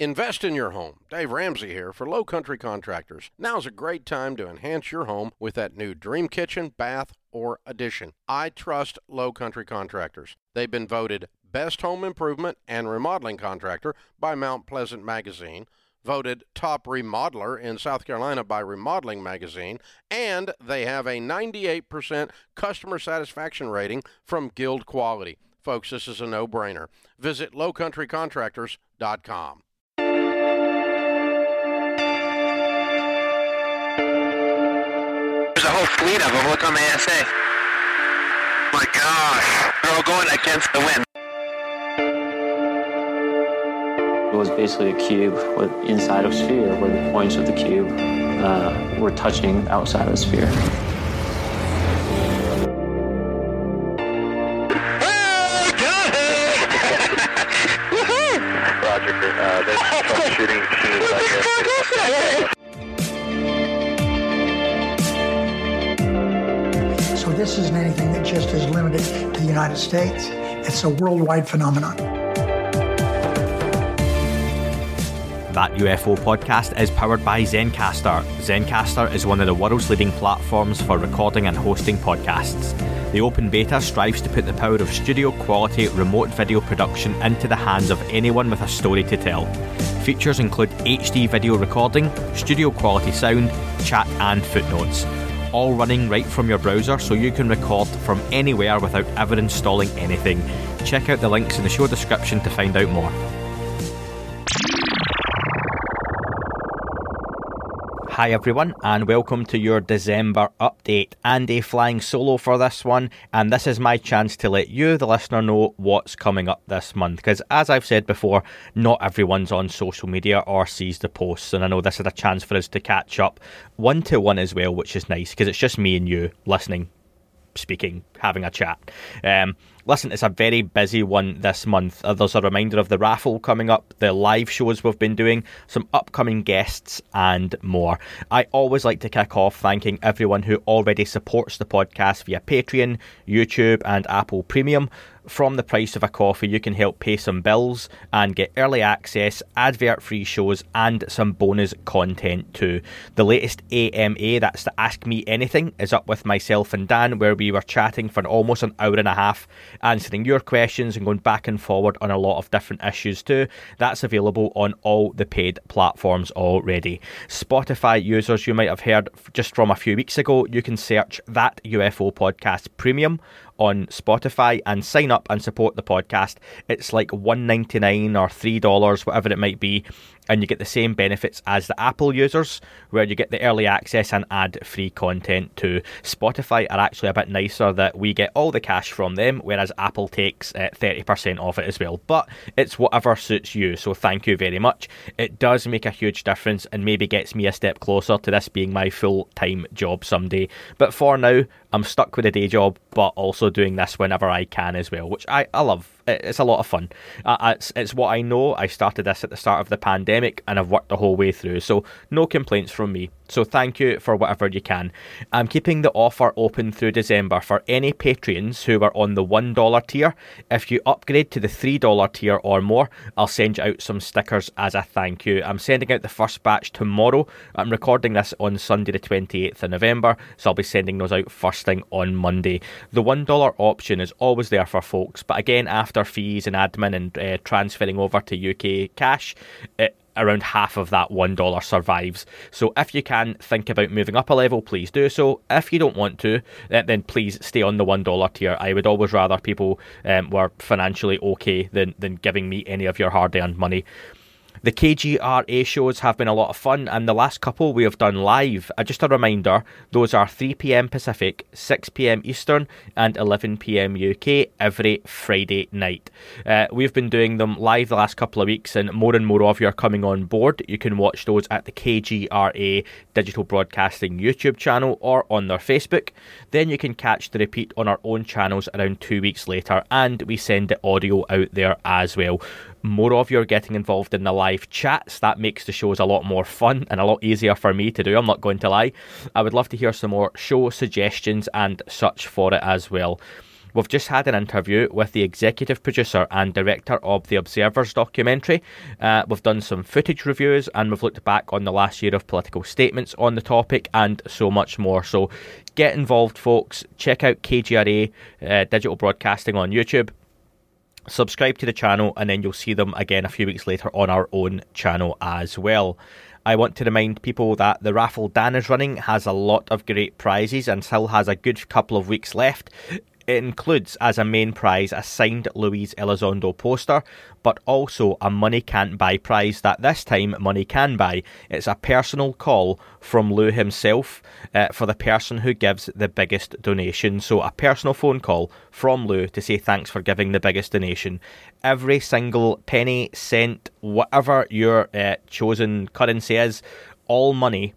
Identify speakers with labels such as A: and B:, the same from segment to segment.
A: Invest in your home. Dave Ramsey here for Low Country Contractors. Now's a great time to enhance your home with that new dream kitchen, bath, or addition. I trust Low Country Contractors. They've been voted Best Home Improvement and Remodeling Contractor by Mount Pleasant Magazine, voted top remodeler in South Carolina by Remodeling Magazine, and they have a 98% customer satisfaction rating from Guild Quality. Folks, this is a no brainer. Visit lowcountrycontractors.com.
B: There's a whole fleet of them. Look on the ASA. My gosh. They're all going against the wind.
C: It was basically a cube with inside of sphere where the points of the cube uh, were touching outside of the sphere.
B: Roger. Uh, there's troubleshooting machines
D: this isn't anything that just is limited to the United States. It's a worldwide phenomenon.
E: That UFO podcast is powered by Zencastr. Zencastr is one of the world's leading platforms for recording and hosting podcasts. The open beta strives to put the power of studio quality remote video production into the hands of anyone with a story to tell. Features include HD video recording, studio quality sound, chat, and footnotes. All running right from your browser so you can record from anywhere without ever installing anything. Check out the links in the show description to find out more. Hi everyone, and welcome to your December update. Andy flying solo for this one, and this is my chance to let you, the listener, know what's coming up this month. Because as I've said before, not everyone's on social media or sees the posts, and I know this is a chance for us to catch up one to one as well, which is nice because it's just me and you listening speaking, having a chat. Um, listen, it's a very busy one this month. Uh, there's a reminder of the raffle coming up, the live shows we've been doing, some upcoming guests, and more. I always like to kick off thanking everyone who already supports the podcast via Patreon, YouTube, and Apple Premium. From the price of a coffee, you can help pay some bills and get early access, advert free shows, and some bonus content too. The latest AMA, that's the Ask Me Anything, is up with myself and Dan, where we were chatting for almost an hour and a half, answering your questions and going back and forward on a lot of different issues too. That's available on all the paid platforms already. Spotify users, you might have heard just from a few weeks ago, you can search that UFO podcast premium on Spotify and sign up and support the podcast. It's like one ninety nine or three dollars, whatever it might be, and you get the same benefits as the Apple users, where you get the early access and ad free content too. Spotify are actually a bit nicer that we get all the cash from them, whereas Apple takes uh, thirty percent off it as well. But it's whatever suits you. So thank you very much. It does make a huge difference and maybe gets me a step closer to this being my full time job someday. But for now, I'm stuck with a day job, but also doing this whenever I can as well, which I, I love. It's a lot of fun. Uh, it's, it's what I know. I started this at the start of the pandemic and I've worked the whole way through, so no complaints from me. So thank you for whatever you can. I'm keeping the offer open through December for any patrons who are on the $1 tier. If you upgrade to the $3 tier or more, I'll send you out some stickers as a thank you. I'm sending out the first batch tomorrow. I'm recording this on Sunday, the 28th of November, so I'll be sending those out first thing on Monday. The $1 option is always there for folks, but again, after fees and admin and uh, transferring over to UK cash, it around half of that $1 survives. So if you can think about moving up a level, please do so. If you don't want to, then please stay on the $1 tier. I would always rather people um, were financially okay than, than giving me any of your hard earned money. The KGRA shows have been a lot of fun, and the last couple we have done live. Uh, just a reminder, those are 3 pm Pacific, 6 pm Eastern, and 11 pm UK every Friday night. Uh, we've been doing them live the last couple of weeks, and more and more of you are coming on board. You can watch those at the KGRA Digital Broadcasting YouTube channel or on their Facebook. Then you can catch the repeat on our own channels around two weeks later, and we send the audio out there as well more of you are getting involved in the live chats. That makes the shows a lot more fun and a lot easier for me to do. I'm not going to lie. I would love to hear some more show suggestions and such for it as well. We've just had an interview with the executive producer and director of the Observer's documentary. Uh, we've done some footage reviews and we've looked back on the last year of political statements on the topic and so much more. So get involved, folks. Check out KGRA uh, Digital Broadcasting on YouTube subscribe to the channel, and then you'll see them again a few weeks later on our own channel as well. I want to remind people that the raffle Dan is running has a lot of great prizes and still has a good couple of weeks left. It includes as a main prize a signed Luis Elizondo poster, but also a money can't buy prize that this time money can buy. It's a personal call from Lou himself uh, for the person who gives the biggest donation. So, a personal phone call from Lou to say thanks for giving the biggest donation. Every single penny, cent, whatever your uh, chosen currency is, all money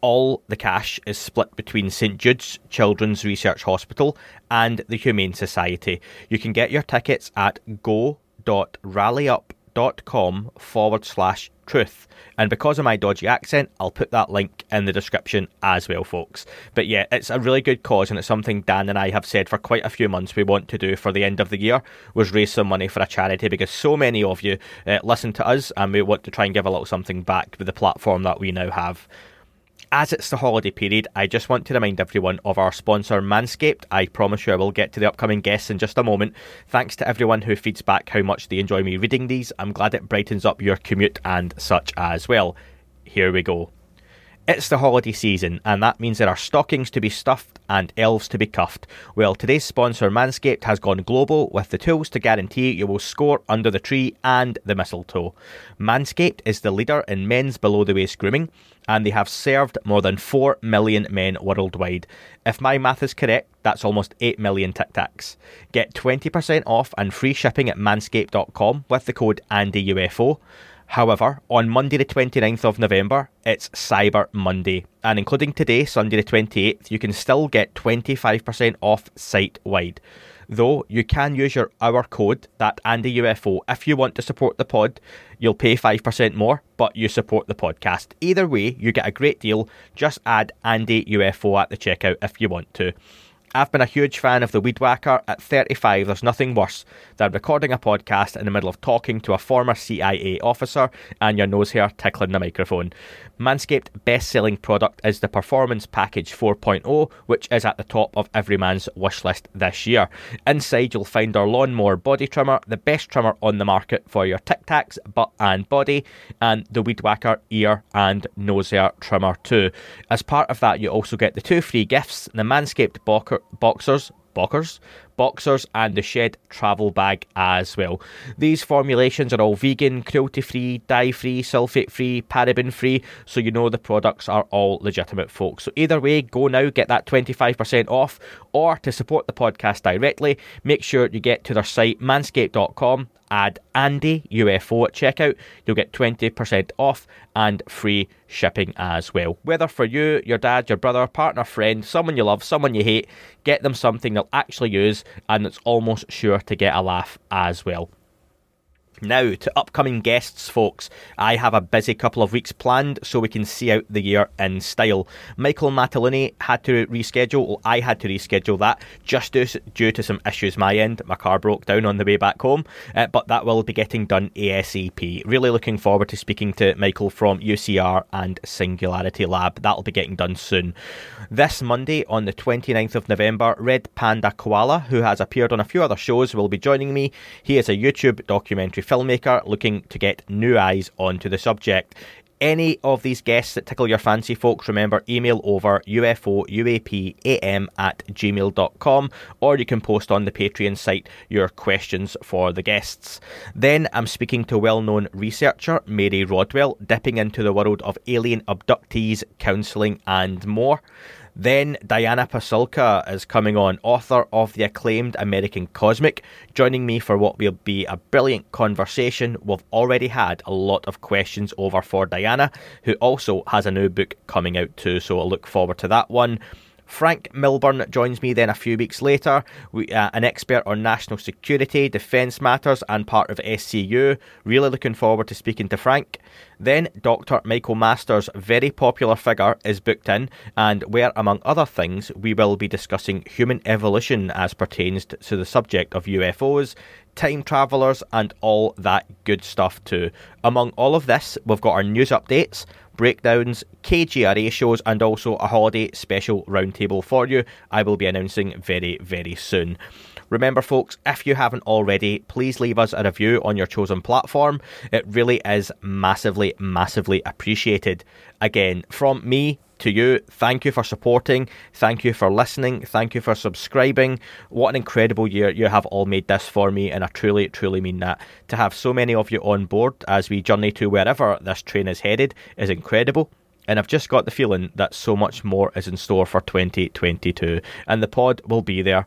E: all the cash is split between St Jude's Children's Research Hospital and the Humane Society. You can get your tickets at go.rallyup.com forward slash truth. And because of my dodgy accent, I'll put that link in the description as well, folks. But yeah, it's a really good cause, and it's something Dan and I have said for quite a few months we want to do for the end of the year was raise some money for a charity because so many of you uh, listen to us, and we want to try and give a little something back with the platform that we now have as it's the holiday period, I just want to remind everyone of our sponsor Manscaped. I promise you I will get to the upcoming guests in just a moment. Thanks to everyone who feeds back how much they enjoy me reading these. I'm glad it brightens up your commute and such as well. Here we go. It's the holiday season, and that means there are stockings to be stuffed and elves to be cuffed. Well, today's sponsor, Manscaped, has gone global with the tools to guarantee you will score under the tree and the mistletoe. Manscaped is the leader in men's below the waist grooming, and they have served more than 4 million men worldwide. If my math is correct, that's almost 8 million Tic Tacs. Get 20% off and free shipping at manscaped.com with the code ANDYUFO. However, on Monday, the 29th of November, it's Cyber Monday, and including today, Sunday, the 28th, you can still get 25% off site wide. Though you can use your our code, that Andy UFO, if you want to support the pod, you'll pay 5% more, but you support the podcast. Either way, you get a great deal. Just add Andy UFO at the checkout if you want to. I've been a huge fan of the Weed Whacker. At 35, there's nothing worse than recording a podcast in the middle of talking to a former CIA officer and your nose hair tickling the microphone. Manscaped best selling product is the Performance Package 4.0, which is at the top of every man's wish list this year. Inside, you'll find our lawnmower body trimmer, the best trimmer on the market for your tic tacs, butt, and body, and the Weed Whacker ear and nose trimmer too. As part of that, you also get the two free gifts the Manscaped Boxers Bockers, boxers, and the Shed travel bag as well. These formulations are all vegan, cruelty free, dye free, sulfate free, paraben free, so you know the products are all legitimate, folks. So either way, go now, get that 25% off, or to support the podcast directly, make sure you get to their site manscaped.com add Andy UFO at checkout, you'll get 20% off and free shipping as well. Whether for you, your dad, your brother, partner, friend, someone you love, someone you hate, get them something they'll actually use and it's almost sure to get a laugh as well. Now, to upcoming guests, folks, I have a busy couple of weeks planned so we can see out the year in style. Michael Matalini had to reschedule, well, I had to reschedule that just due to some issues my end. My car broke down on the way back home, uh, but that will be getting done ASAP. Really looking forward to speaking to Michael from UCR and Singularity Lab. That'll be getting done soon. This Monday, on the 29th of November, Red Panda Koala, who has appeared on a few other shows, will be joining me. He is a YouTube documentary filmmaker looking to get new eyes onto the subject. Any of these guests that tickle your fancy, folks, remember email over UFOUAPAM at gmail.com or you can post on the Patreon site your questions for the guests. Then I'm speaking to well known researcher Mary Rodwell, dipping into the world of alien abductees, counselling, and more. Then Diana Pasulka is coming on, author of the acclaimed American Cosmic, joining me for what will be a brilliant conversation. We've already had a lot of questions over for Diana, who also has a new book coming out too, so I look forward to that one. Frank Milburn joins me then a few weeks later, we, uh, an expert on national security, defence matters, and part of SCU. Really looking forward to speaking to Frank. Then Dr. Michael Masters, very popular figure, is booked in, and where, among other things, we will be discussing human evolution as pertains to the subject of UFOs, time travellers, and all that good stuff too. Among all of this, we've got our news updates breakdowns, KGRA shows, and also a holiday special roundtable for you. I will be announcing very, very soon. Remember, folks, if you haven't already, please leave us a review on your chosen platform. It really is massively, massively appreciated. Again, from me, to you. Thank you for supporting. Thank you for listening. Thank you for subscribing. What an incredible year you have all made this for me, and I truly, truly mean that. To have so many of you on board as we journey to wherever this train is headed is incredible. And I've just got the feeling that so much more is in store for 2022, and the pod will be there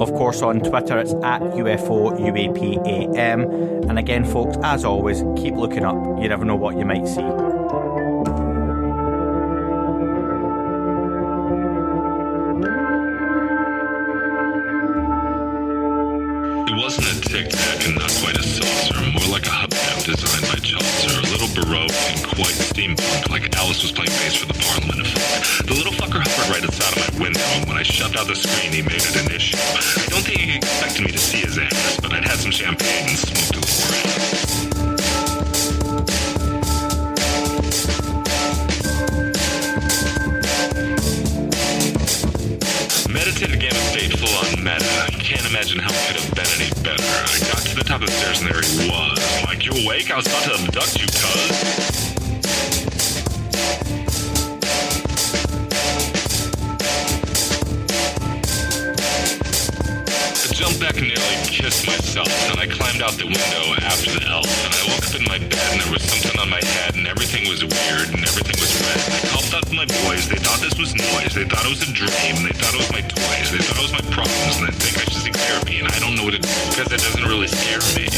E: Of course, on Twitter, it's at UFO UAPAM. And again, folks, as always, keep looking up. You never know what you might see.
F: It wasn't a tic tac and not quite a saucer, more like Alice was playing bass for the Parliament Folk. The little fucker hovered right outside of my window, and when I shoved out the screen, he made it an issue. I don't think he expected me to see his ass, but I'd had some champagne and smoked a little grass. Meditative full on meta. I can't imagine how it could have been any better. I got to the top of the stairs and there he was. Like, you awake? I was about to abduct you, cuz. Kissed myself, and I climbed out the window after the elf, and I woke up in my bed and there was something on my head, and everything was weird, and everything was red. I called out my boys, they thought this was noise, they thought it was a dream, they thought it was my toys, they thought it was my problems, and they think I should seek therapy, and I don't know what to do, because it doesn't really scare me.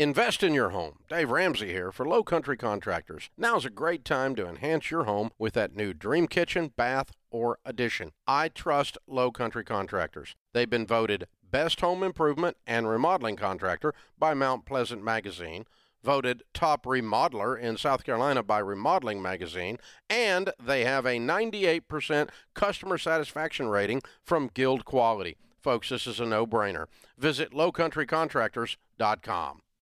A: Invest in your home. Dave Ramsey here for Low Country Contractors. Now's a great time to enhance your home with that new dream kitchen, bath, or addition. I trust Low Country Contractors. They've been voted Best Home Improvement and Remodeling Contractor by Mount Pleasant Magazine, voted Top Remodeler in South Carolina by Remodeling Magazine, and they have a 98% customer satisfaction rating from Guild Quality. Folks, this is a no brainer. Visit lowcountrycontractors.com.